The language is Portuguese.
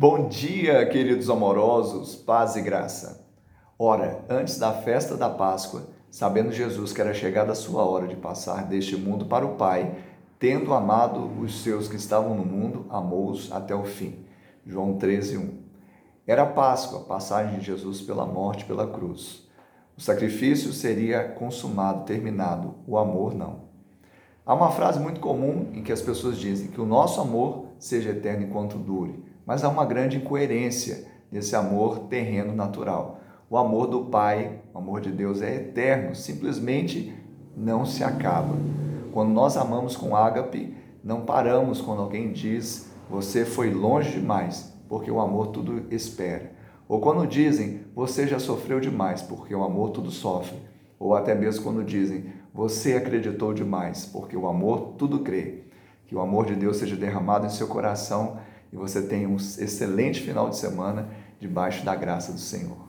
Bom dia, queridos amorosos, paz e graça. Ora, antes da festa da Páscoa, sabendo Jesus que era chegada a sua hora de passar deste mundo para o Pai, tendo amado os seus que estavam no mundo, amou-os até o fim. João 13, 1. Era Páscoa, passagem de Jesus pela morte pela cruz. O sacrifício seria consumado, terminado, o amor não. Há uma frase muito comum em que as pessoas dizem que o nosso amor seja eterno enquanto dure. Mas há uma grande incoerência nesse amor terreno natural. O amor do Pai, o amor de Deus é eterno, simplesmente não se acaba. Quando nós amamos com ágape, não paramos quando alguém diz você foi longe demais, porque o amor tudo espera. Ou quando dizem você já sofreu demais, porque o amor tudo sofre. Ou até mesmo quando dizem você acreditou demais, porque o amor tudo crê. Que o amor de Deus seja derramado em seu coração e você tenha um excelente final de semana debaixo da graça do Senhor.